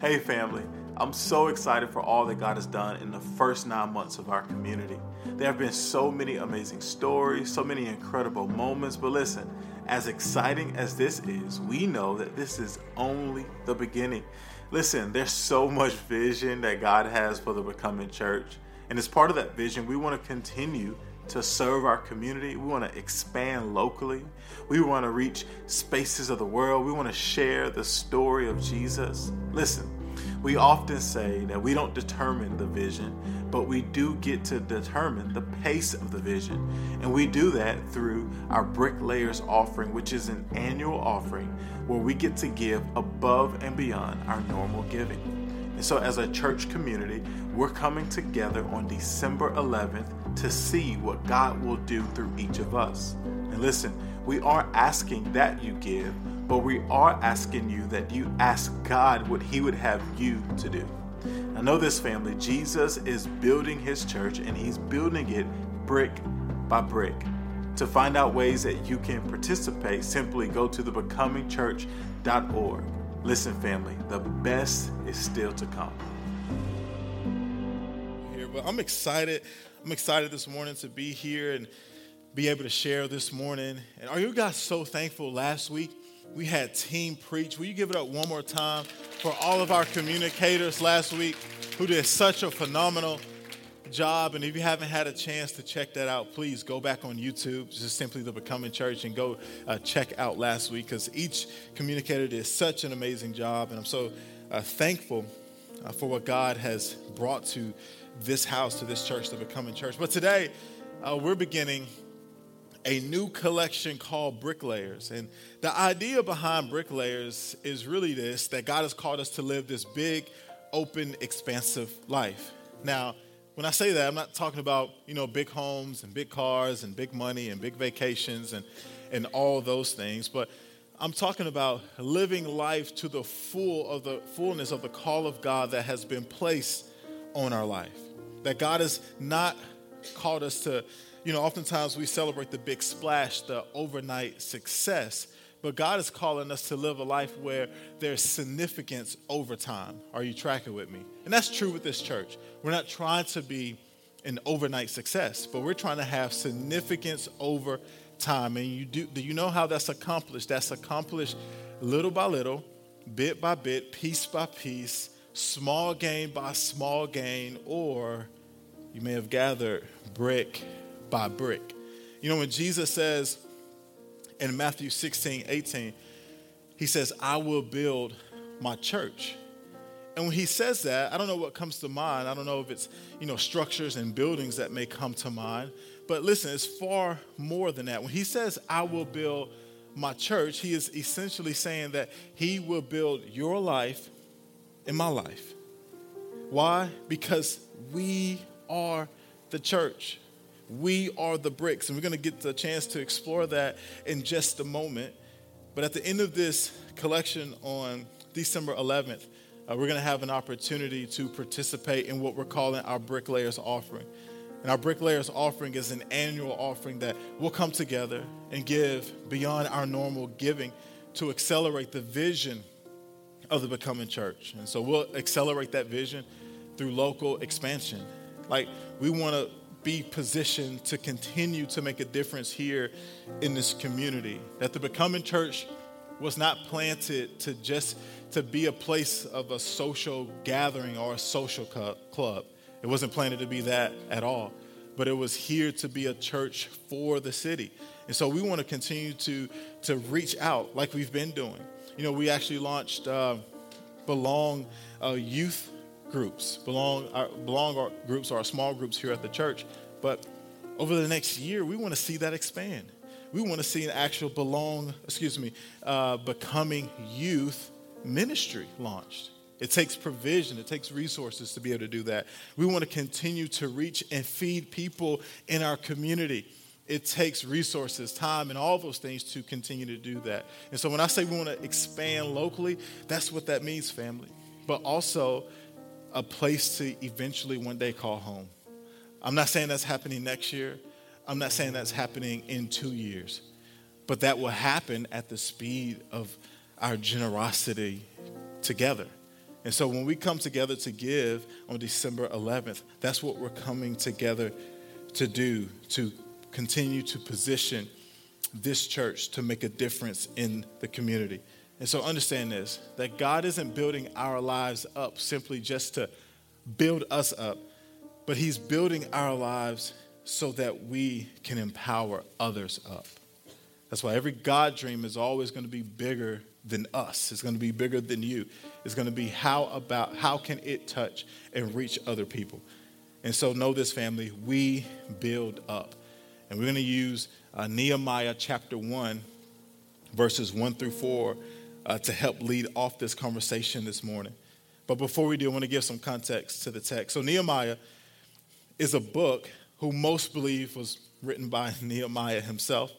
Hey, family. I'm so excited for all that God has done in the first nine months of our community. There have been so many amazing stories, so many incredible moments, but listen, as exciting as this is, we know that this is only the beginning. Listen, there's so much vision that God has for the Becoming Church. And as part of that vision, we want to continue to serve our community. We want to expand locally. We want to reach spaces of the world. We want to share the story of Jesus. Listen, we often say that we don't determine the vision, but we do get to determine the pace of the vision. And we do that through our Bricklayers offering, which is an annual offering where we get to give above and beyond our normal giving. And so, as a church community, we're coming together on December 11th to see what God will do through each of us. And listen, we aren't asking that you give, but we are asking you that you ask God what He would have you to do. I know this family, Jesus is building His church and He's building it brick by brick. To find out ways that you can participate, simply go to thebecomingchurch.org. Listen, family, the best is still to come. Here, but I'm excited I'm excited this morning to be here and be able to share this morning. And are you guys so thankful last week? We had team preach. Will you give it up one more time for all of our communicators last week who did such a phenomenal job? And if you haven't had a chance to check that out, please go back on YouTube, just simply the Becoming Church, and go uh, check out last week because each communicator did such an amazing job. And I'm so uh, thankful uh, for what God has brought to this house, to this church, to becoming church. But today, uh, we're beginning a new collection called Bricklayers. And the idea behind Bricklayers is really this that God has called us to live this big, open, expansive life. Now, when I say that, I'm not talking about, you know, big homes and big cars and big money and big vacations and, and all those things, but I'm talking about living life to the full of the fullness of the call of God that has been placed on our life. That God has not called us to, you know, oftentimes we celebrate the big splash, the overnight success, but God is calling us to live a life where there's significance over time. Are you tracking with me? And that's true with this church. We're not trying to be an overnight success, but we're trying to have significance over time. And you do, do you know how that's accomplished? That's accomplished little by little, bit by bit, piece by piece, small gain by small gain, or you may have gathered brick by brick. You know, when Jesus says in Matthew 16, 18, he says, I will build my church. And when he says that, I don't know what comes to mind. I don't know if it's, you know, structures and buildings that may come to mind. But listen, it's far more than that. When he says, I will build my church, he is essentially saying that he will build your life in my life. Why? Because we are the church. We are the bricks. And we're going to get the chance to explore that in just a moment. But at the end of this collection on December 11th, uh, we're going to have an opportunity to participate in what we're calling our Bricklayers Offering. And our Bricklayers Offering is an annual offering that we'll come together and give beyond our normal giving to accelerate the vision of the Becoming Church. And so we'll accelerate that vision through local expansion. Like, we want to be positioned to continue to make a difference here in this community. That the Becoming Church was not planted to just to be a place of a social gathering or a social club. It wasn't planted to be that at all. But it was here to be a church for the city. And so we want to continue to, to reach out like we've been doing you know, we actually launched uh, Belong uh, Youth Groups. Belong, our, Belong our groups are small groups here at the church. But over the next year, we want to see that expand. We want to see an actual Belong, excuse me, uh, Becoming Youth ministry launched. It takes provision, it takes resources to be able to do that. We want to continue to reach and feed people in our community it takes resources, time, and all those things to continue to do that. And so when I say we want to expand locally, that's what that means, family. But also a place to eventually one day call home. I'm not saying that's happening next year. I'm not saying that's happening in two years. But that will happen at the speed of our generosity together. And so when we come together to give on December 11th, that's what we're coming together to do, to continue to position this church to make a difference in the community. And so understand this that God isn't building our lives up simply just to build us up, but He's building our lives so that we can empower others up. That's why every God dream is always going to be bigger than us. It's going to be bigger than you. It's going to be how about how can it touch and reach other people. And so know this family, we build up. And we're going to use uh, Nehemiah chapter 1 verses 1 through 4 uh, to help lead off this conversation this morning. But before we do, I want to give some context to the text. So Nehemiah is a book who most believe was written by Nehemiah himself.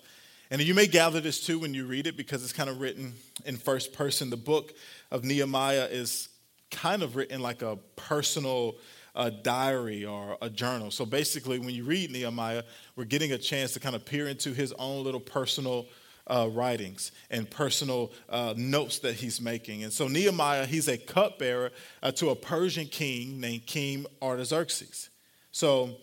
And you may gather this too when you read it because it's kind of written in first person. The book of Nehemiah is kind of written like a personal uh, diary or a journal. So basically, when you read Nehemiah, we're getting a chance to kind of peer into his own little personal uh, writings and personal uh, notes that he's making. And so Nehemiah, he's a cupbearer uh, to a Persian king named King Artaxerxes. So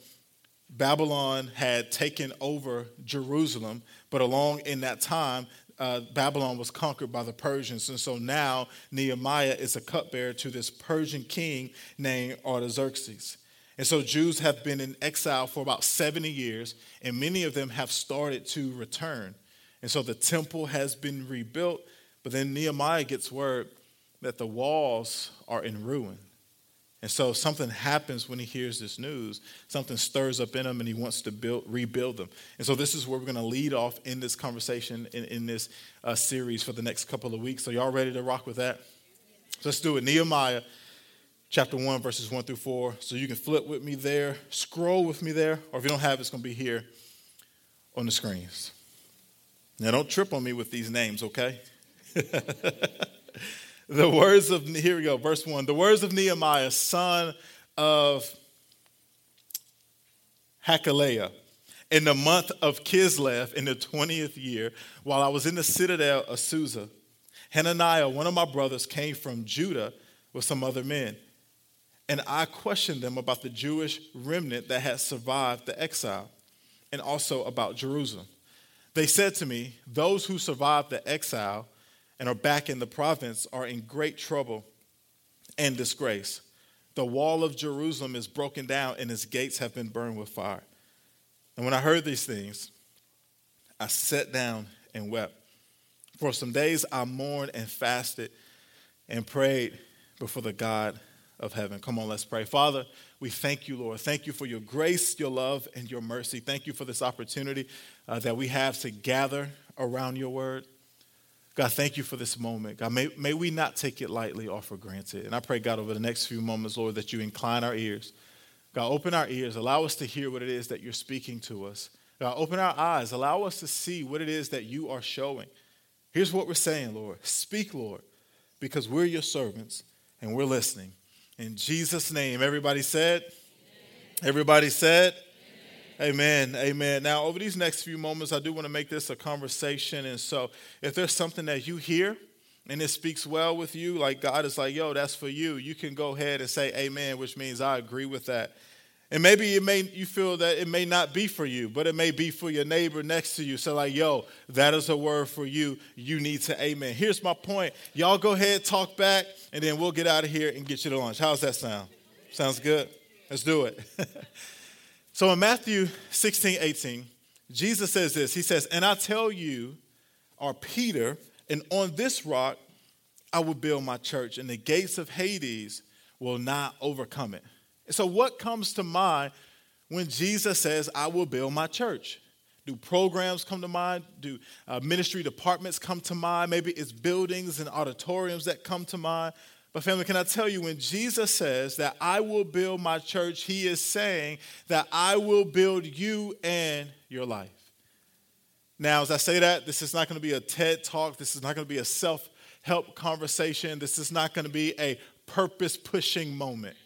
Babylon had taken over Jerusalem, but along in that time, uh, Babylon was conquered by the Persians. And so now Nehemiah is a cupbearer to this Persian king named Artaxerxes. And so Jews have been in exile for about 70 years, and many of them have started to return. And so the temple has been rebuilt, but then Nehemiah gets word that the walls are in ruin. And so something happens when he hears this news. Something stirs up in him and he wants to build, rebuild them. And so this is where we're going to lead off in this conversation, in, in this uh, series for the next couple of weeks. So y'all ready to rock with that? So let's do it. Nehemiah chapter 1, verses 1 through 4. So you can flip with me there, scroll with me there, or if you don't have it, it's going to be here on the screens. Now don't trip on me with these names, okay? the words of, here we go, verse 1. The words of Nehemiah, son of Hachaliah, in the month of Kislev in the 20th year, while I was in the citadel of Susa, Hananiah, one of my brothers, came from Judah with some other men. And I questioned them about the Jewish remnant that had survived the exile and also about Jerusalem. They said to me, Those who survived the exile and are back in the province are in great trouble and disgrace. The wall of Jerusalem is broken down and its gates have been burned with fire. And when I heard these things, I sat down and wept. For some days I mourned and fasted and prayed before the God of heaven. Come on, let's pray. Father, we thank you, Lord. Thank you for your grace, your love, and your mercy. Thank you for this opportunity uh, that we have to gather around your word. God, thank you for this moment. God, may, may we not take it lightly or for granted. And I pray, God, over the next few moments, Lord, that you incline our ears. God, open our ears. Allow us to hear what it is that you're speaking to us. God, open our eyes. Allow us to see what it is that you are showing. Here's what we're saying, Lord. Speak, Lord, because we're your servants and we're listening. In Jesus' name, everybody said, Everybody said, Amen. Amen. Now, over these next few moments, I do want to make this a conversation. And so, if there's something that you hear and it speaks well with you, like God is like, yo, that's for you, you can go ahead and say amen, which means I agree with that. And maybe it may you feel that it may not be for you, but it may be for your neighbor next to you. So, like, yo, that is a word for you. You need to amen. Here's my point. Y'all go ahead, talk back, and then we'll get out of here and get you to lunch. How's that sound? Sounds good? Let's do it. So in Matthew 16, 18, Jesus says this He says, And I tell you, are Peter, and on this rock I will build my church, and the gates of Hades will not overcome it. so, what comes to mind when Jesus says, I will build my church? Do programs come to mind? Do uh, ministry departments come to mind? Maybe it's buildings and auditoriums that come to mind. But, family, can I tell you, when Jesus says that I will build my church, he is saying that I will build you and your life. Now, as I say that, this is not going to be a TED talk. This is not going to be a self help conversation. This is not going to be a purpose pushing moment.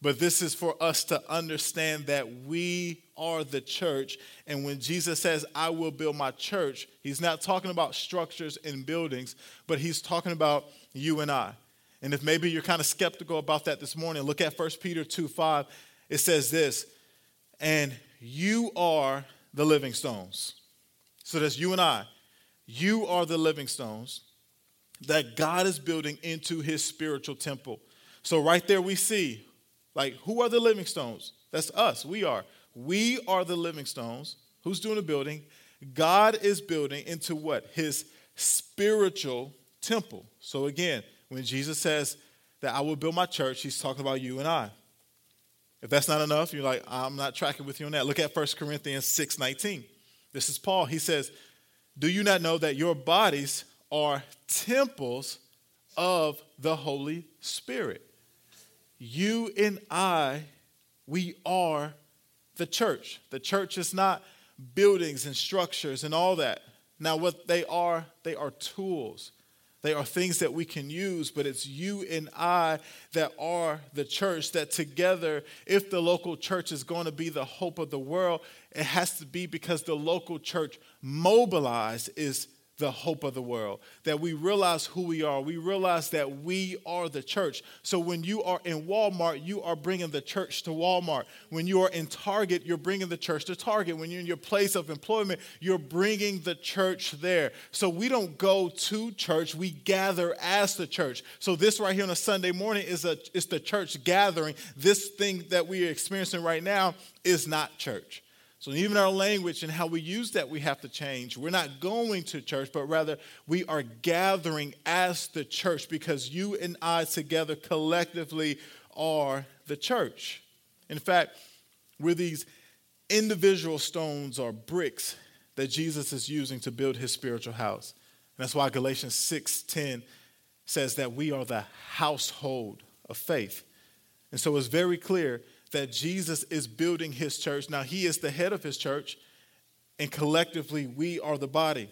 But this is for us to understand that we are the church. And when Jesus says, I will build my church, he's not talking about structures and buildings, but he's talking about you and I. And if maybe you're kind of skeptical about that this morning, look at 1 Peter 2 5. It says this, and you are the living stones. So that's you and I. You are the living stones that God is building into his spiritual temple. So, right there, we see like, who are the living stones? That's us. We are. We are the living stones. Who's doing the building? God is building into what? His spiritual temple. So, again, when Jesus says that I will build my church, he's talking about you and I. If that's not enough, you're like, I'm not tracking with you on that. Look at 1 Corinthians 6 19. This is Paul. He says, Do you not know that your bodies are temples of the Holy Spirit? You and I, we are the church. The church is not buildings and structures and all that. Now, what they are, they are tools. They are things that we can use, but it's you and I that are the church. That together, if the local church is going to be the hope of the world, it has to be because the local church mobilized is the hope of the world, that we realize who we are. We realize that we are the church. So when you are in Walmart, you are bringing the church to Walmart. When you are in Target, you're bringing the church to Target. When you're in your place of employment, you're bringing the church there. So we don't go to church, we gather as the church. So this right here on a Sunday morning is a is the church gathering. This thing that we are experiencing right now is not church. So even our language and how we use that, we have to change. We're not going to church, but rather we are gathering as the church because you and I together collectively are the church. In fact, we're these individual stones or bricks that Jesus is using to build his spiritual house. And that's why Galatians 6:10 says that we are the household of faith. And so it's very clear that Jesus is building his church. Now, he is the head of his church, and collectively, we are the body.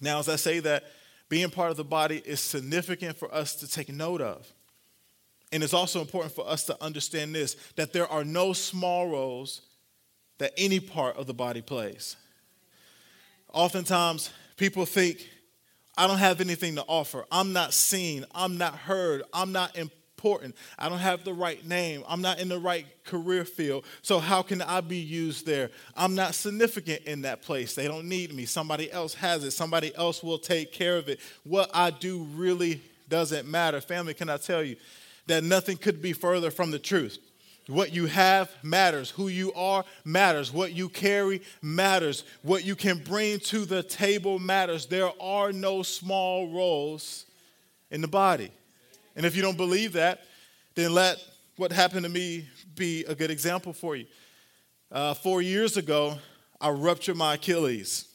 Now, as I say that, being part of the body is significant for us to take note of. And it's also important for us to understand this that there are no small roles that any part of the body plays. Oftentimes, people think, I don't have anything to offer. I'm not seen. I'm not heard. I'm not important important. I don't have the right name. I'm not in the right career field. So, how can I be used there? I'm not significant in that place. They don't need me. Somebody else has it. Somebody else will take care of it. What I do really doesn't matter. Family, can I tell you that nothing could be further from the truth? What you have matters. Who you are matters. What you carry matters. What you can bring to the table matters. There are no small roles in the body. And if you don't believe that, then let what happened to me be a good example for you. Uh, four years ago, I ruptured my Achilles.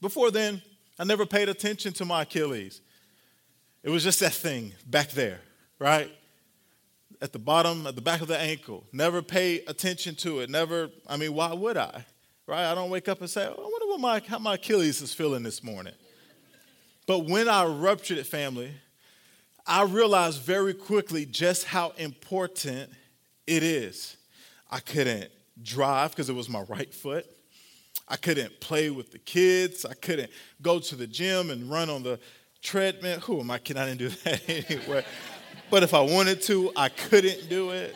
Before then, I never paid attention to my Achilles. It was just that thing back there, right? At the bottom, at the back of the ankle. Never pay attention to it. Never, I mean, why would I? Right? I don't wake up and say, oh, I wonder what my, how my Achilles is feeling this morning. But when I ruptured it, family, I realized very quickly just how important it is. I couldn't drive because it was my right foot. I couldn't play with the kids. I couldn't go to the gym and run on the treadmill. Who am I kidding? I didn't do that anyway. but if I wanted to, I couldn't do it.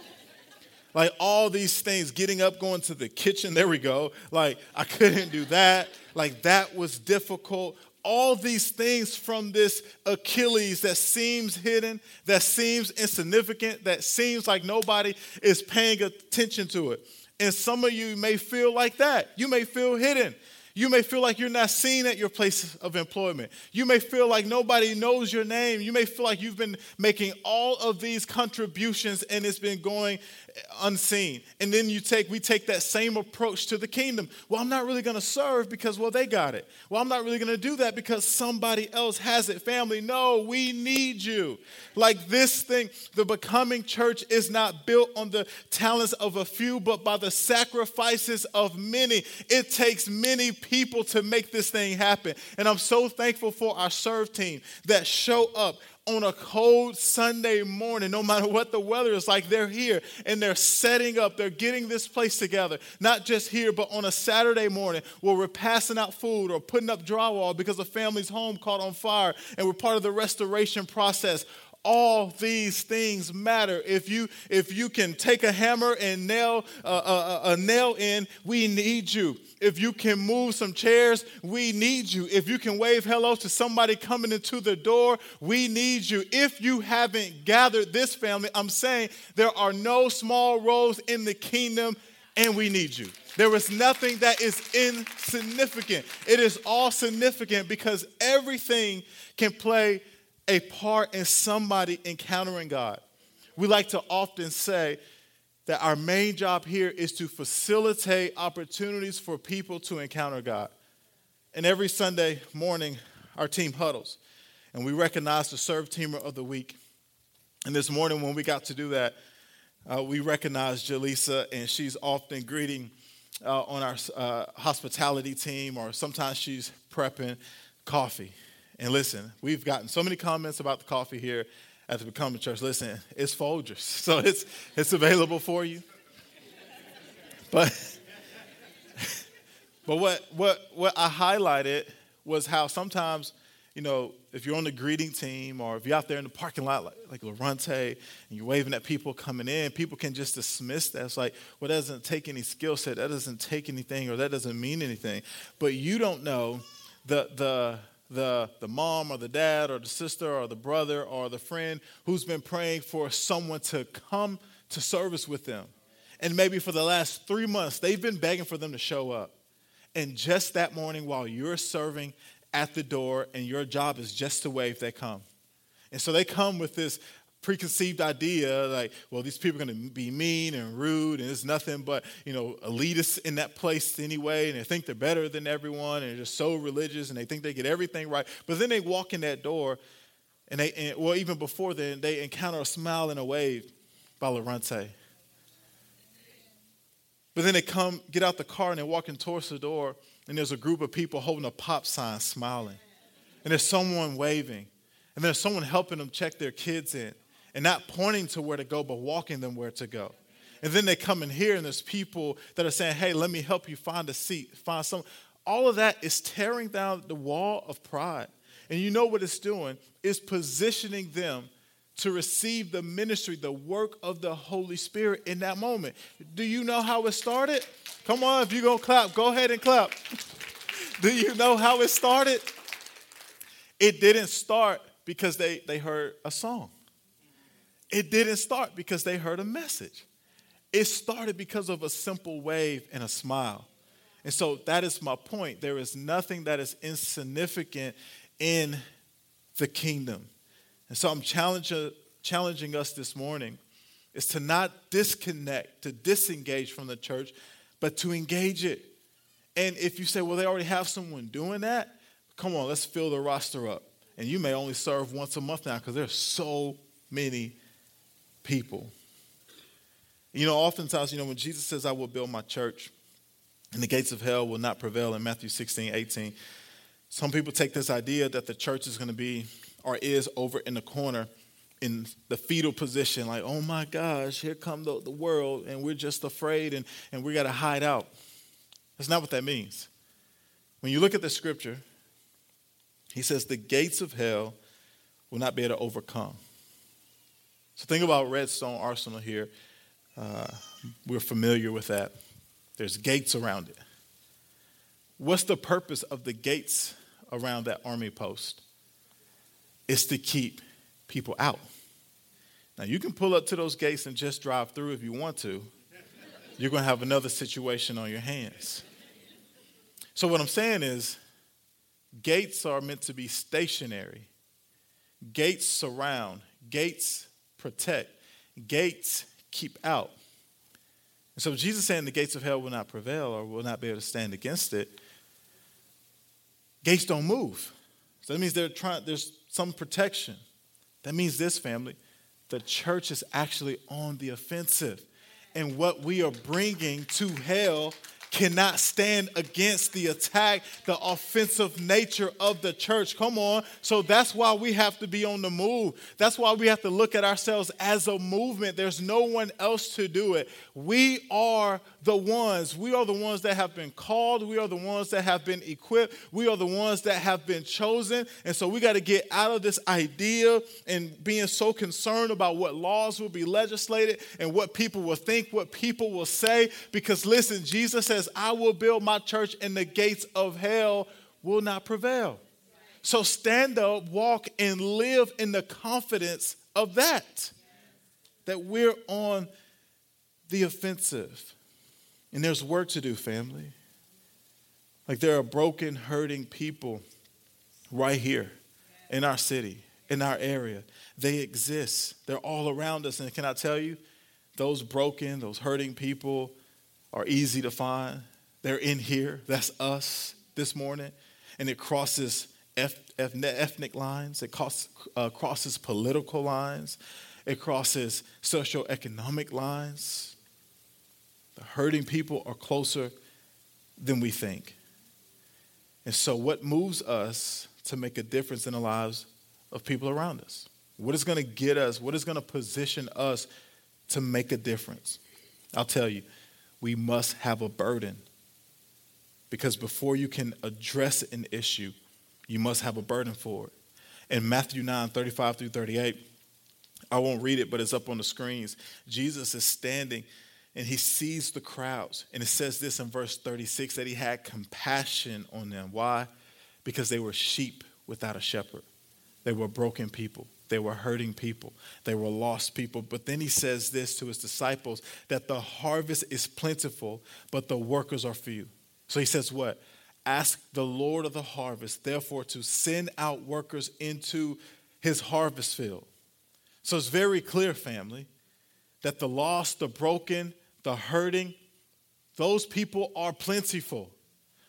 Like all these things, getting up, going to the kitchen, there we go. Like I couldn't do that. Like that was difficult all these things from this Achilles that seems hidden, that seems insignificant, that seems like nobody is paying attention to it. And some of you may feel like that. You may feel hidden. You may feel like you're not seen at your place of employment. You may feel like nobody knows your name. You may feel like you've been making all of these contributions and it's been going unseen. And then you take we take that same approach to the kingdom. Well, I'm not really going to serve because well they got it. Well, I'm not really going to do that because somebody else has it. Family, no, we need you. Like this thing, the becoming church is not built on the talents of a few but by the sacrifices of many. It takes many people to make this thing happen. And I'm so thankful for our serve team that show up on a cold Sunday morning, no matter what the weather is like, they're here and they're setting up, they're getting this place together. Not just here, but on a Saturday morning where we're passing out food or putting up drywall because a family's home caught on fire and we're part of the restoration process all these things matter. If you if you can take a hammer and nail a, a, a, nail in, we need you. If you can move some chairs, we need you. If you can wave hello to somebody coming into the door, we need you. If you haven't gathered this family, I'm saying there are no small roles in the kingdom, and we need you. There is nothing that is insignificant. It is all significant because everything can play a part in somebody encountering God. We like to often say that our main job here is to facilitate opportunities for people to encounter God. And every Sunday morning, our team huddles and we recognize the serve teamer of the week. And this morning, when we got to do that, uh, we recognized Jaleesa, and she's often greeting uh, on our uh, hospitality team, or sometimes she's prepping coffee. And listen, we've gotten so many comments about the coffee here at the Becoming Church. Listen, it's Folgers, so it's it's available for you. But but what what what I highlighted was how sometimes you know, if you're on the greeting team or if you're out there in the parking lot like, like Lorante and you're waving at people coming in, people can just dismiss that. It's like, well, that doesn't take any skill set, that doesn't take anything, or that doesn't mean anything. But you don't know the, the, the, the mom or the dad or the sister or the brother or the friend who's been praying for someone to come to service with them. And maybe for the last three months, they've been begging for them to show up. And just that morning, while you're serving at the door, and your job is just to wave, they come. And so they come with this preconceived idea like, well, these people are going to be mean and rude, and it's nothing but, you know, elitists in that place anyway, and they think they're better than everyone, and they're just so religious, and they think they get everything right. But then they walk in that door, and they, and, well, even before then, they encounter a smile and a wave by Lorente. But then they come, get out the car, and they're walking towards the door, and there's a group of people holding a pop sign smiling. And there's someone waving. And there's someone helping them check their kids in and not pointing to where to go, but walking them where to go. And then they come in here and there's people that are saying, hey, let me help you find a seat, find some. All of that is tearing down the wall of pride. And you know what it's doing? It's positioning them to receive the ministry, the work of the Holy Spirit in that moment. Do you know how it started? Come on, if you're going to clap, go ahead and clap. Do you know how it started? It didn't start because they, they heard a song. It didn't start because they heard a message. It started because of a simple wave and a smile. And so that is my point. There is nothing that is insignificant in the kingdom. And so I'm challenging, challenging us this morning is to not disconnect, to disengage from the church, but to engage it. And if you say, well, they already have someone doing that, come on, let's fill the roster up. And you may only serve once a month now because there's so many people. You know, oftentimes, you know, when Jesus says, I will build my church and the gates of hell will not prevail in Matthew 16, 18, some people take this idea that the church is going to be or is over in the corner in the fetal position, like, oh my gosh, here come the, the world, and we're just afraid and, and we got to hide out. That's not what that means. When you look at the scripture, he says, the gates of hell will not be able to overcome. So think about Redstone Arsenal here. Uh, we're familiar with that. There's gates around it. What's the purpose of the gates around that army post? It's to keep people out. Now, you can pull up to those gates and just drive through if you want to. You're going to have another situation on your hands. So, what I'm saying is, gates are meant to be stationary. Gates surround, gates protect, gates keep out. And so, Jesus saying the gates of hell will not prevail or will not be able to stand against it. Gates don't move. So that means they're trying, there's some protection. That means this, family, the church is actually on the offensive. And what we are bringing to hell cannot stand against the attack, the offensive nature of the church. Come on. So that's why we have to be on the move. That's why we have to look at ourselves as a movement. There's no one else to do it. We are the ones. We are the ones that have been called. We are the ones that have been equipped. We are the ones that have been chosen. And so we got to get out of this idea and being so concerned about what laws will be legislated and what people will think, what people will say. Because listen, Jesus says, I will build my church and the gates of hell will not prevail. So stand up, walk, and live in the confidence of that. That we're on the offensive. And there's work to do, family. Like there are broken, hurting people right here in our city, in our area. They exist, they're all around us. And can I tell you, those broken, those hurting people are easy to find. They're in here. That's us this morning. And it crosses ethnic lines, it uh, crosses political lines, it crosses socioeconomic lines. The hurting people are closer than we think. And so, what moves us to make a difference in the lives of people around us? What is going to get us? What is going to position us to make a difference? I'll tell you, we must have a burden. Because before you can address an issue, you must have a burden for it. In Matthew 9 35 through 38, I won't read it, but it's up on the screens. Jesus is standing and he sees the crowds. And it says this in verse 36 that he had compassion on them. Why? Because they were sheep without a shepherd, they were broken people. They were hurting people. They were lost people. But then he says this to his disciples that the harvest is plentiful, but the workers are few. So he says, What? Ask the Lord of the harvest, therefore, to send out workers into his harvest field. So it's very clear, family, that the lost, the broken, the hurting, those people are plentiful.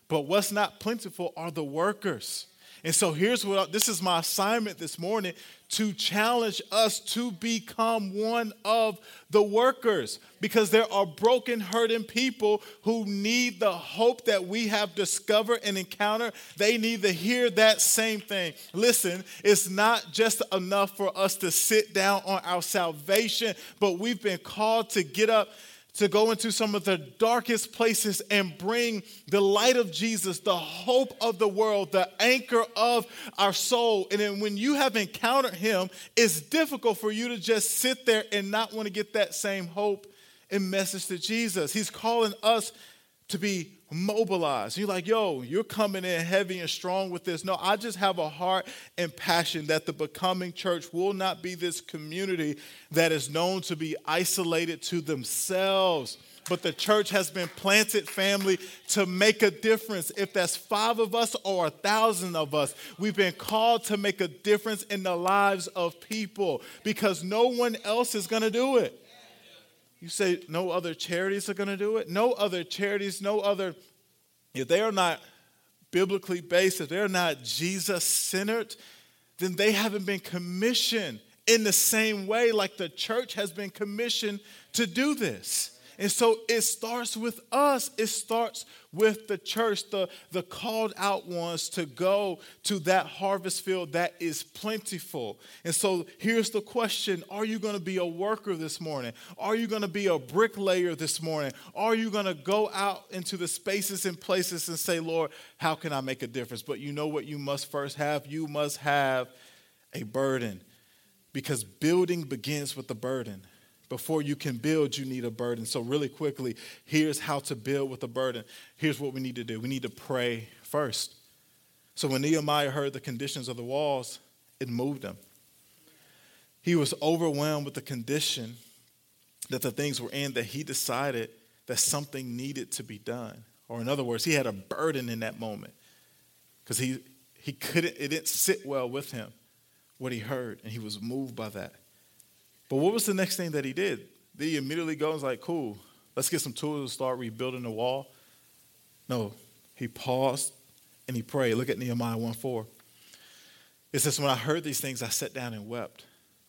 But what's not plentiful are the workers. And so here's what this is my assignment this morning to challenge us to become one of the workers because there are broken, hurting people who need the hope that we have discovered and encountered. They need to hear that same thing. Listen, it's not just enough for us to sit down on our salvation, but we've been called to get up to go into some of the darkest places and bring the light of Jesus, the hope of the world, the anchor of our soul. And then when you have encountered him, it's difficult for you to just sit there and not want to get that same hope and message to Jesus. He's calling us to be mobilized. You're like, yo, you're coming in heavy and strong with this. No, I just have a heart and passion that the becoming church will not be this community that is known to be isolated to themselves. But the church has been planted, family, to make a difference. If that's five of us or a thousand of us, we've been called to make a difference in the lives of people because no one else is going to do it. You say no other charities are going to do it? No other charities, no other, if they are not biblically based, if they're not Jesus centered, then they haven't been commissioned in the same way like the church has been commissioned to do this. And so it starts with us. It starts with the church, the, the called out ones to go to that harvest field that is plentiful. And so here's the question Are you going to be a worker this morning? Are you going to be a bricklayer this morning? Are you going to go out into the spaces and places and say, Lord, how can I make a difference? But you know what you must first have? You must have a burden because building begins with the burden. Before you can build, you need a burden. So, really quickly, here's how to build with a burden. Here's what we need to do we need to pray first. So, when Nehemiah heard the conditions of the walls, it moved him. He was overwhelmed with the condition that the things were in that he decided that something needed to be done. Or, in other words, he had a burden in that moment because he, he couldn't, it didn't sit well with him what he heard, and he was moved by that. But what was the next thing that he did? Did he immediately go and was like, cool, let's get some tools to start rebuilding the wall? No, he paused and he prayed. Look at Nehemiah 1 4. It says, When I heard these things, I sat down and wept.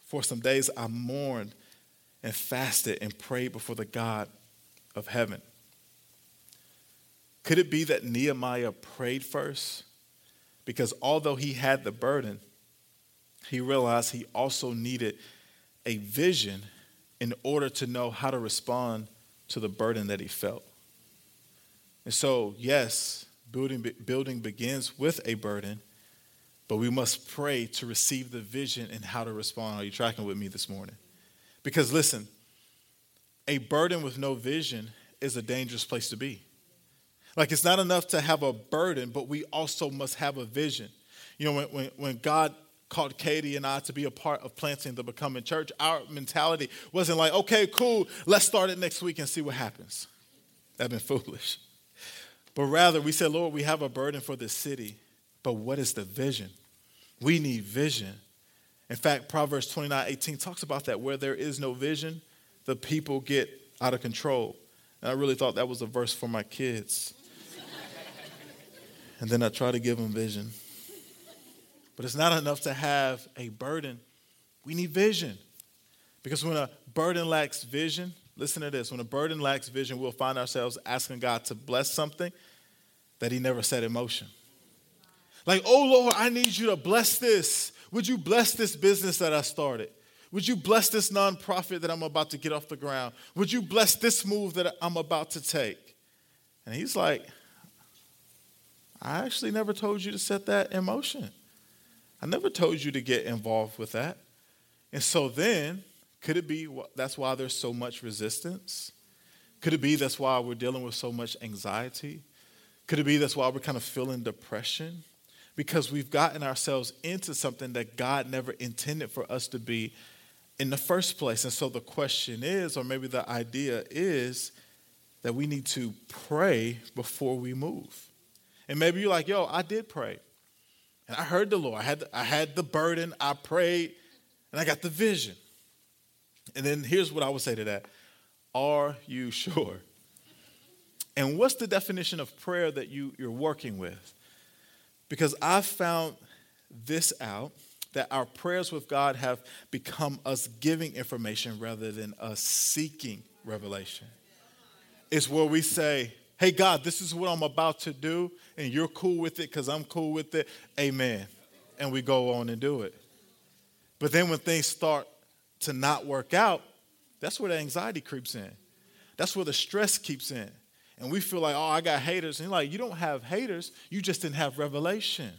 For some days I mourned and fasted and prayed before the God of heaven. Could it be that Nehemiah prayed first? Because although he had the burden, he realized he also needed a vision in order to know how to respond to the burden that he felt. And so, yes, building, building begins with a burden, but we must pray to receive the vision and how to respond. Are you tracking with me this morning? Because listen, a burden with no vision is a dangerous place to be. Like it's not enough to have a burden, but we also must have a vision. You know, when, when, when God called Katie and I to be a part of planting the Becoming Church, our mentality wasn't like, okay, cool, let's start it next week and see what happens. That'd been foolish. But rather, we said, Lord, we have a burden for this city, but what is the vision? We need vision. In fact, Proverbs 29 18 talks about that. Where there is no vision, the people get out of control. And I really thought that was a verse for my kids. and then I try to give them vision. But it's not enough to have a burden. We need vision. Because when a burden lacks vision, listen to this when a burden lacks vision, we'll find ourselves asking God to bless something that He never set in motion. Like, oh Lord, I need you to bless this. Would you bless this business that I started? Would you bless this nonprofit that I'm about to get off the ground? Would you bless this move that I'm about to take? And he's like, I actually never told you to set that in motion. I never told you to get involved with that. And so then, could it be that's why there's so much resistance? Could it be that's why we're dealing with so much anxiety? Could it be that's why we're kind of feeling depression? Because we've gotten ourselves into something that God never intended for us to be in the first place. And so the question is, or maybe the idea is, that we need to pray before we move. And maybe you're like, yo, I did pray. And I heard the Lord. I had, I had the burden. I prayed, and I got the vision. And then here's what I would say to that Are you sure? And what's the definition of prayer that you, you're working with? Because I've found this out that our prayers with God have become us giving information rather than us seeking revelation. It's where we say, hey, God, this is what I'm about to do, and you're cool with it because I'm cool with it. Amen. And we go on and do it. But then when things start to not work out, that's where the anxiety creeps in. That's where the stress keeps in. And we feel like, oh, I got haters. And you're like, you don't have haters, you just didn't have revelation.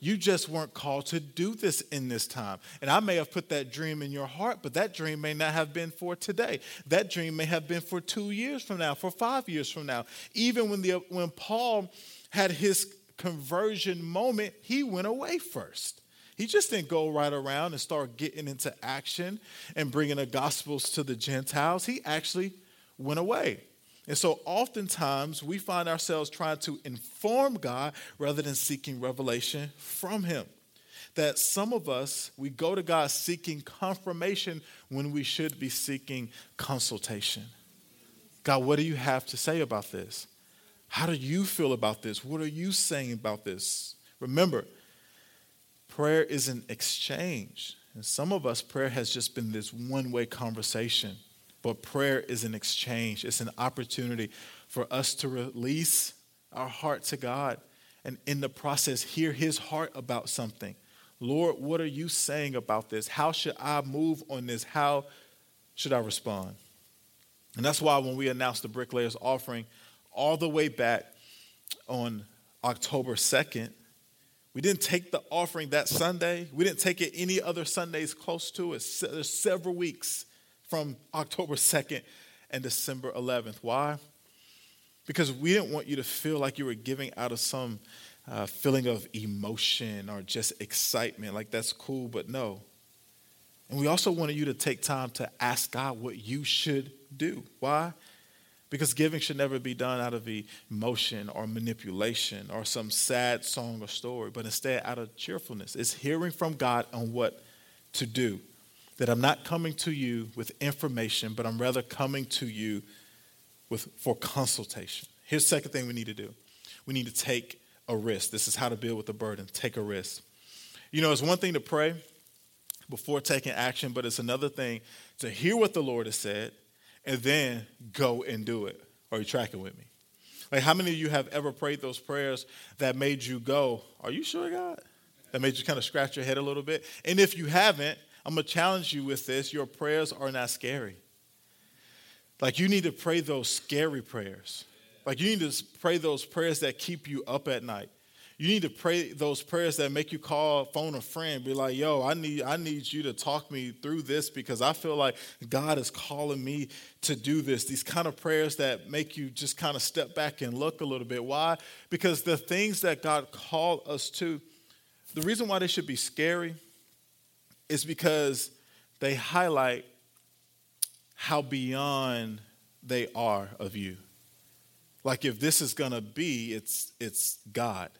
You just weren't called to do this in this time. And I may have put that dream in your heart, but that dream may not have been for today. That dream may have been for two years from now, for five years from now. Even when, the, when Paul had his conversion moment, he went away first. He just didn't go right around and start getting into action and bringing the gospels to the Gentiles. He actually went away. And so oftentimes we find ourselves trying to inform God rather than seeking revelation from Him. That some of us, we go to God seeking confirmation when we should be seeking consultation. God, what do you have to say about this? How do you feel about this? What are you saying about this? Remember, prayer is an exchange. And some of us, prayer has just been this one way conversation. But prayer is an exchange, it's an opportunity for us to release our heart to God and in the process hear his heart about something. Lord, what are you saying about this? How should I move on this? How should I respond? And that's why when we announced the bricklayers offering all the way back on October 2nd, we didn't take the offering that Sunday. We didn't take it any other Sundays close to it. There's several weeks from October 2nd and December 11th. Why? Because we didn't want you to feel like you were giving out of some uh, feeling of emotion or just excitement. Like that's cool, but no. And we also wanted you to take time to ask God what you should do. Why? Because giving should never be done out of emotion or manipulation or some sad song or story, but instead out of cheerfulness. It's hearing from God on what to do that I'm not coming to you with information, but I'm rather coming to you with, for consultation. Here's the second thing we need to do we need to take a risk. This is how to deal with the burden take a risk. You know, it's one thing to pray before taking action, but it's another thing to hear what the Lord has said and then go and do it. Are you tracking with me? Like, how many of you have ever prayed those prayers that made you go, Are you sure, God? That made you kind of scratch your head a little bit. And if you haven't, I'm going to challenge you with this your prayers are not scary. Like, you need to pray those scary prayers. Like, you need to pray those prayers that keep you up at night. You need to pray those prayers that make you call, phone a friend, be like, yo, I need, I need you to talk me through this because I feel like God is calling me to do this. These kind of prayers that make you just kind of step back and look a little bit. Why? Because the things that God called us to, the reason why they should be scary is because they highlight how beyond they are of you. Like if this is gonna be, it's it's God.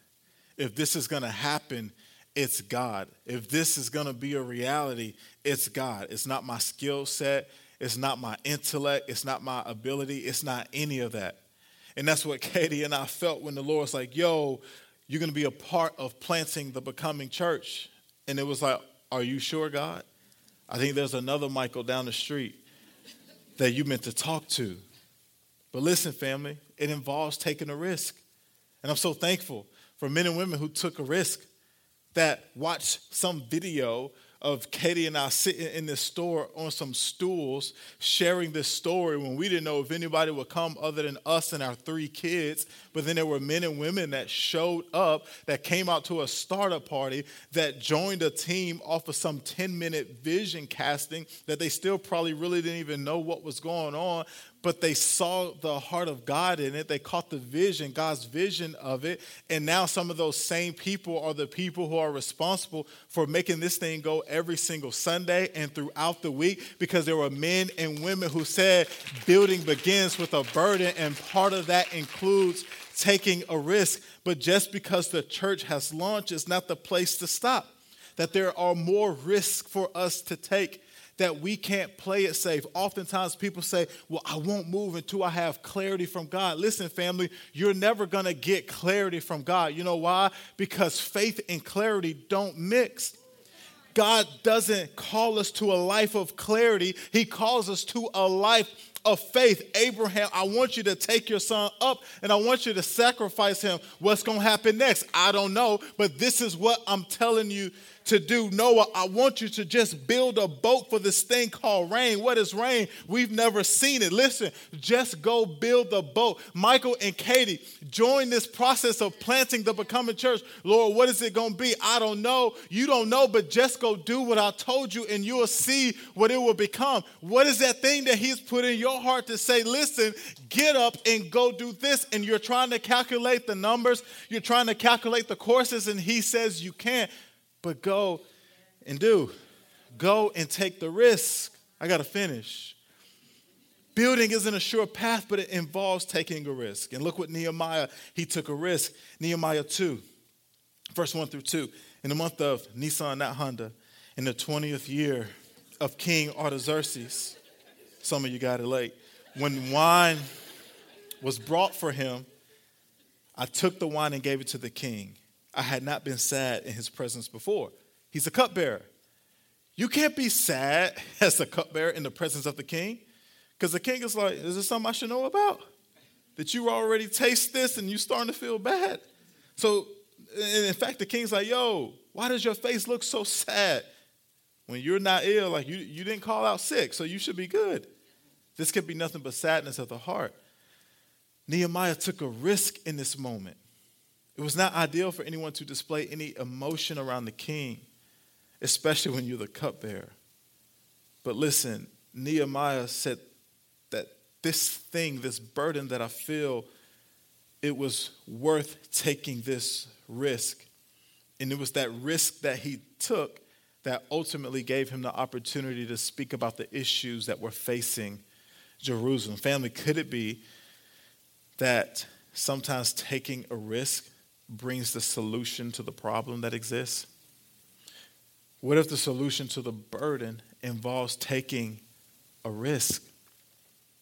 If this is going to happen, it's God. If this is going to be a reality, it's God. It's not my skill set, it's not my intellect, it's not my ability, it's not any of that. And that's what Katie and I felt when the Lord was like, yo, you're going to be a part of planting the becoming church. And it was like, are you sure, God? I think there's another Michael down the street that you meant to talk to. But listen, family, it involves taking a risk. And I'm so thankful for men and women who took a risk that watched some video of Katie and I sitting in this store on some stools sharing this story when we didn't know if anybody would come other than us and our three kids. But then there were men and women that showed up, that came out to a startup party, that joined a team off of some 10 minute vision casting that they still probably really didn't even know what was going on but they saw the heart of God in it. They caught the vision, God's vision of it. And now some of those same people are the people who are responsible for making this thing go every single Sunday and throughout the week because there were men and women who said building begins with a burden, and part of that includes taking a risk. But just because the church has launched is not the place to stop, that there are more risks for us to take that we can't play it safe. Oftentimes people say, Well, I won't move until I have clarity from God. Listen, family, you're never gonna get clarity from God. You know why? Because faith and clarity don't mix. God doesn't call us to a life of clarity, He calls us to a life of faith. Abraham, I want you to take your son up and I want you to sacrifice him. What's going to happen next? I don't know, but this is what I'm telling you to do. Noah, I want you to just build a boat for this thing called rain. What is rain? We've never seen it. Listen, just go build the boat. Michael and Katie, join this process of planting the becoming church. Lord, what is it going to be? I don't know. You don't know, but just go do what I told you and you'll see what it will become. What is that thing that He's put in your heart to say, listen, get up and go do this? And you're trying to calculate the numbers, you're trying to calculate the courses, and He says you can't but go and do. Go and take the risk. I got to finish. Building isn't a sure path, but it involves taking a risk. And look what Nehemiah, he took a risk. Nehemiah 2, verse 1 through 2. In the month of Nisan, not Honda, in the 20th year of King Artaxerxes, some of you got it late, when wine was brought for him, I took the wine and gave it to the king. I had not been sad in his presence before. He's a cupbearer. You can't be sad as a cupbearer in the presence of the king because the king is like, is this something I should know about? That you already taste this and you starting to feel bad. So, in fact, the king's like, yo, why does your face look so sad? When you're not ill, like you, you didn't call out sick, so you should be good. This could be nothing but sadness of the heart. Nehemiah took a risk in this moment. It was not ideal for anyone to display any emotion around the king, especially when you're the cupbearer. But listen, Nehemiah said that this thing, this burden that I feel, it was worth taking this risk. And it was that risk that he took that ultimately gave him the opportunity to speak about the issues that were facing Jerusalem. Family, could it be that sometimes taking a risk brings the solution to the problem that exists? What if the solution to the burden involves taking a risk?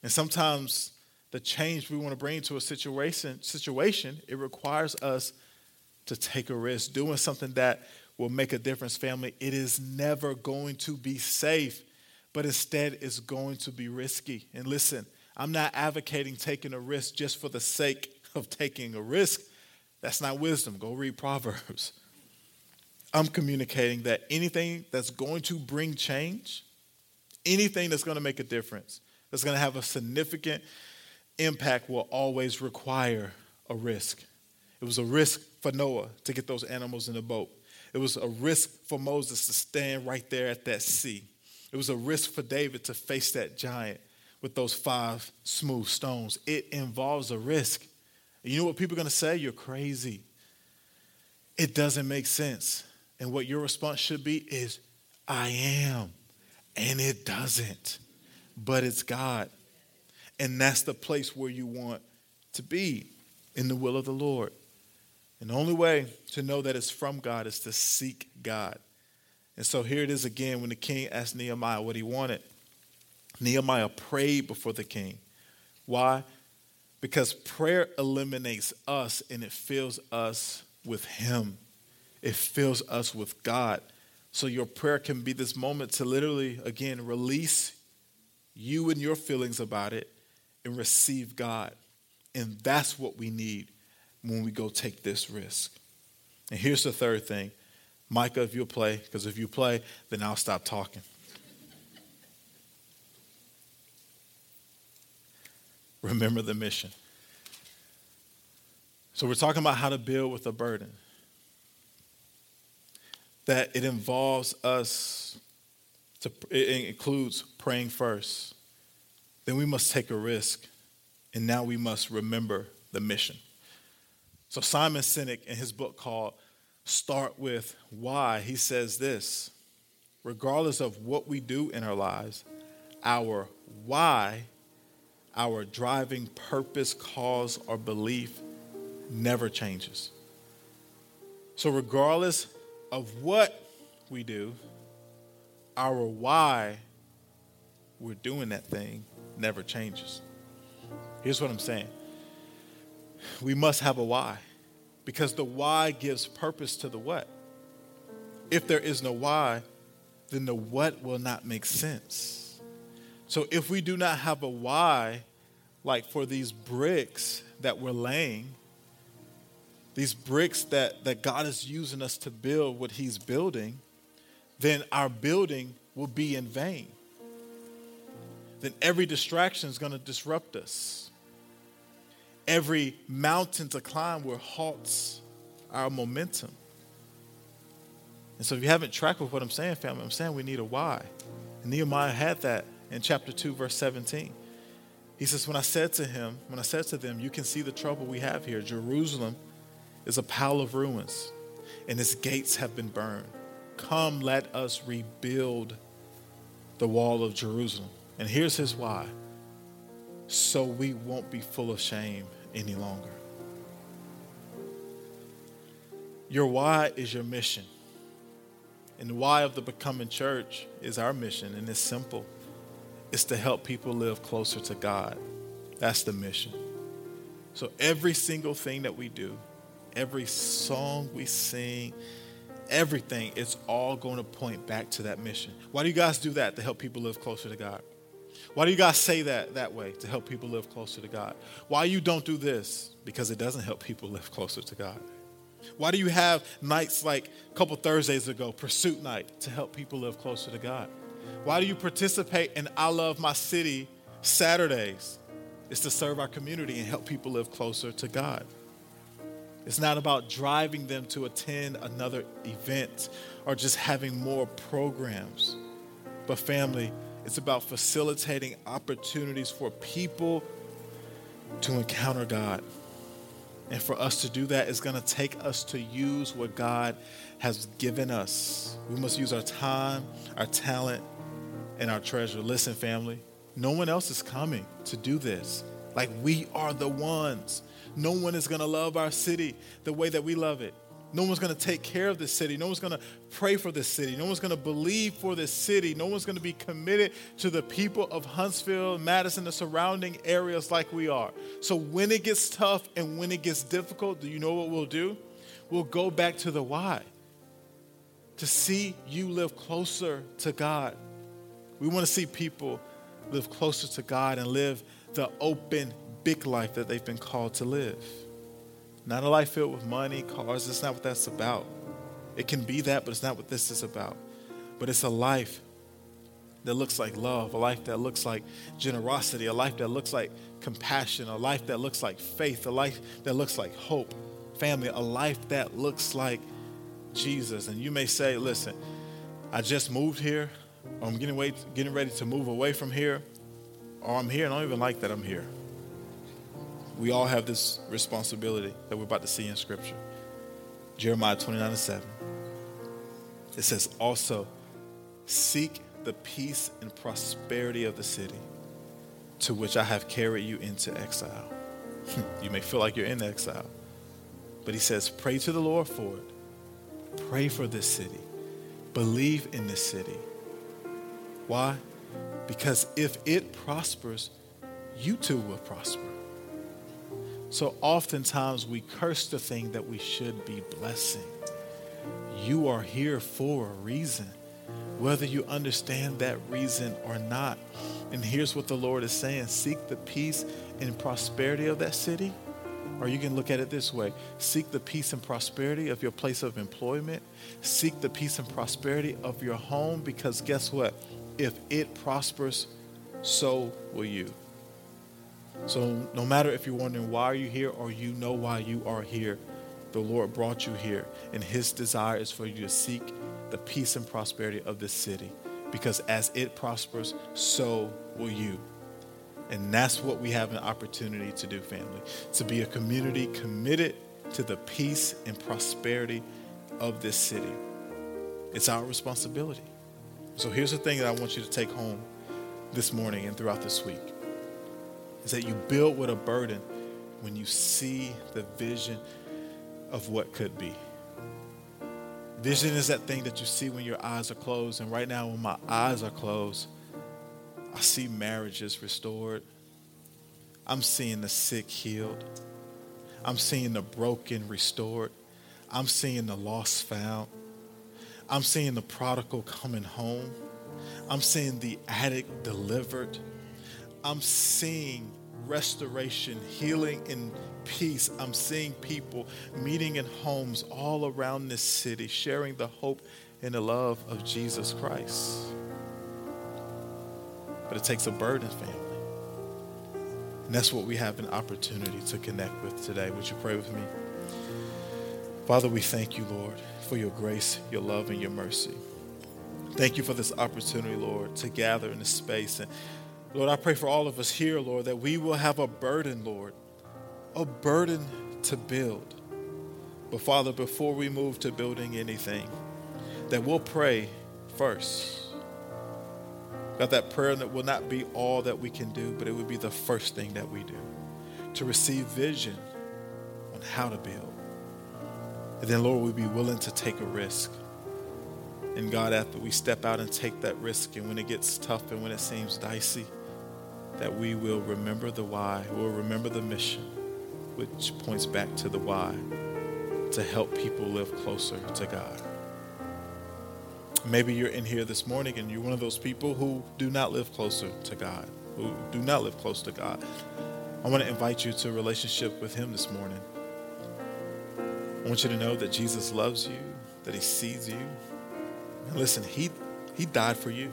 And sometimes the change we want to bring to a situation, situation, it requires us to take a risk, doing something that will make a difference, family. It is never going to be safe, but instead it's going to be risky. And listen, I'm not advocating taking a risk just for the sake of taking a risk, that's not wisdom. Go read Proverbs. I'm communicating that anything that's going to bring change, anything that's going to make a difference, that's going to have a significant impact, will always require a risk. It was a risk for Noah to get those animals in the boat. It was a risk for Moses to stand right there at that sea. It was a risk for David to face that giant with those five smooth stones. It involves a risk. And you know what people are going to say? You're crazy. It doesn't make sense. And what your response should be is, I am. And it doesn't. But it's God. And that's the place where you want to be in the will of the Lord. And the only way to know that it's from God is to seek God. And so here it is again when the king asked Nehemiah what he wanted. Nehemiah prayed before the king. Why? Because prayer eliminates us and it fills us with him. It fills us with God. So your prayer can be this moment to literally, again, release you and your feelings about it and receive God. And that's what we need when we go take this risk. And here's the third thing Micah, if you'll play, because if you play, then I'll stop talking. Remember the mission. So, we're talking about how to build with a burden. That it involves us, to, it includes praying first. Then we must take a risk. And now we must remember the mission. So, Simon Sinek, in his book called Start with Why, he says this regardless of what we do in our lives, our why, our driving purpose, cause, or belief never changes. So, regardless of what we do, our why we're doing that thing never changes. Here's what I'm saying we must have a why because the why gives purpose to the what. If there is no why, then the what will not make sense. So if we do not have a why, like for these bricks that we're laying, these bricks that, that God is using us to build what He's building, then our building will be in vain. Then every distraction is going to disrupt us every mountain to climb will halts our momentum. And so if you haven't tracked with what I'm saying, family, I'm saying we need a why. And Nehemiah had that in chapter 2, verse 17. He says, When I said to him, when I said to them, you can see the trouble we have here. Jerusalem is a pile of ruins, and its gates have been burned. Come, let us rebuild the wall of Jerusalem. And here's his why so we won't be full of shame any longer. Your why is your mission. And the why of the Becoming Church is our mission, and it's simple it's to help people live closer to God. That's the mission. So every single thing that we do, every song we sing, everything, it's all going to point back to that mission. Why do you guys do that to help people live closer to God? Why do you guys say that that way to help people live closer to God? Why you don't do this? Because it doesn't help people live closer to God. Why do you have nights like a couple Thursdays ago, Pursuit Night, to help people live closer to God? Why do you participate in I Love My City Saturdays? It's to serve our community and help people live closer to God. It's not about driving them to attend another event or just having more programs. But, family, it's about facilitating opportunities for people to encounter God. And for us to do that is going to take us to use what God has given us. We must use our time, our talent, and our treasure. Listen, family, no one else is coming to do this. Like we are the ones. No one is going to love our city the way that we love it. No one's going to take care of this city. No one's going to pray for this city. No one's going to believe for this city. No one's going to be committed to the people of Huntsville, Madison, the surrounding areas like we are. So when it gets tough and when it gets difficult, do you know what we'll do? We'll go back to the why to see you live closer to God. We want to see people live closer to God and live the open, big life that they've been called to live. Not a life filled with money, cars. That's not what that's about. It can be that, but it's not what this is about. But it's a life that looks like love, a life that looks like generosity, a life that looks like compassion, a life that looks like faith, a life that looks like hope, family, a life that looks like Jesus. And you may say, listen, I just moved here, or I'm getting, away, getting ready to move away from here, or I'm here and I don't even like that I'm here. We all have this responsibility that we're about to see in Scripture. Jeremiah 29 and 7. It says, also, seek the peace and prosperity of the city to which I have carried you into exile. Hmm, you may feel like you're in exile, but he says, pray to the Lord for it. Pray for this city. Believe in this city. Why? Because if it prospers, you too will prosper. So oftentimes we curse the thing that we should be blessing. You are here for a reason, whether you understand that reason or not. And here's what the Lord is saying seek the peace and prosperity of that city. Or you can look at it this way seek the peace and prosperity of your place of employment, seek the peace and prosperity of your home, because guess what? If it prospers, so will you. So no matter if you're wondering why are you here or you know why you are here, the Lord brought you here, and His desire is for you to seek the peace and prosperity of this city. Because as it prospers, so will you. And that's what we have an opportunity to do, family. To be a community committed to the peace and prosperity of this city. It's our responsibility. So here's the thing that I want you to take home this morning and throughout this week is that you build with a burden when you see the vision of what could be. Vision is that thing that you see when your eyes are closed. And right now, when my eyes are closed, I see marriages restored. I'm seeing the sick healed. I'm seeing the broken restored. I'm seeing the lost found. I'm seeing the prodigal coming home. I'm seeing the addict delivered. I'm seeing restoration, healing, and peace. I'm seeing people meeting in homes all around this city, sharing the hope and the love of Jesus Christ. But it takes a burden, family. And that's what we have an opportunity to connect with today. Would you pray with me? Father, we thank you, Lord, for your grace, your love, and your mercy. Thank you for this opportunity, Lord, to gather in this space and Lord, I pray for all of us here, Lord, that we will have a burden, Lord, a burden to build. But Father, before we move to building anything, that we'll pray first. God, that prayer that will not be all that we can do, but it would be the first thing that we do to receive vision on how to build. Then, Lord, we'll be willing to take a risk. And God, after we step out and take that risk, and when it gets tough and when it seems dicey, that we will remember the why, we'll remember the mission, which points back to the why to help people live closer to God. Maybe you're in here this morning and you're one of those people who do not live closer to God, who do not live close to God. I want to invite you to a relationship with Him this morning. I want you to know that Jesus loves you, that He sees you. And listen, He, he died for you.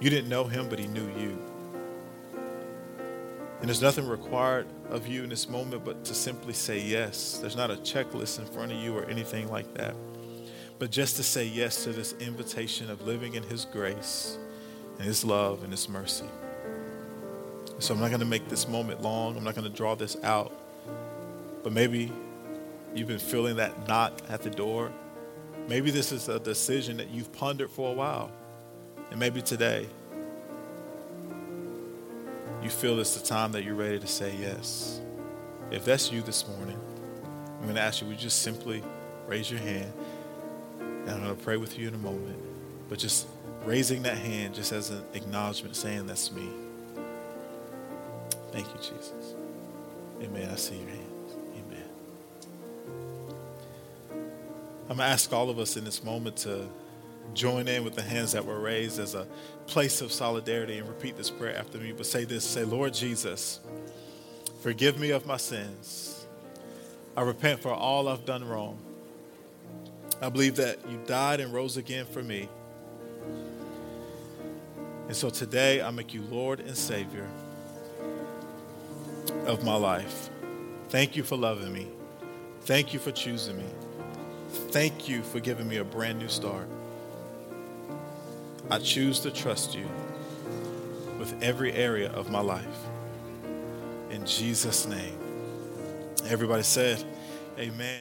You didn't know Him, but He knew you. And there's nothing required of you in this moment but to simply say yes. There's not a checklist in front of you or anything like that. But just to say yes to this invitation of living in His grace and His love and His mercy. So I'm not going to make this moment long. I'm not going to draw this out. But maybe you've been feeling that knock at the door. Maybe this is a decision that you've pondered for a while. And maybe today you feel it's the time that you're ready to say yes. If that's you this morning, I'm going to ask you, would you just simply raise your hand? And I'm going to pray with you in a moment. But just raising that hand just as an acknowledgement saying, that's me. Thank you, Jesus. Amen. I see your hands. I'm going to ask all of us in this moment to join in with the hands that were raised as a place of solidarity and repeat this prayer after me. But say this say, Lord Jesus, forgive me of my sins. I repent for all I've done wrong. I believe that you died and rose again for me. And so today I make you Lord and Savior of my life. Thank you for loving me. Thank you for choosing me. Thank you for giving me a brand new start. I choose to trust you with every area of my life. In Jesus' name. Everybody said, Amen.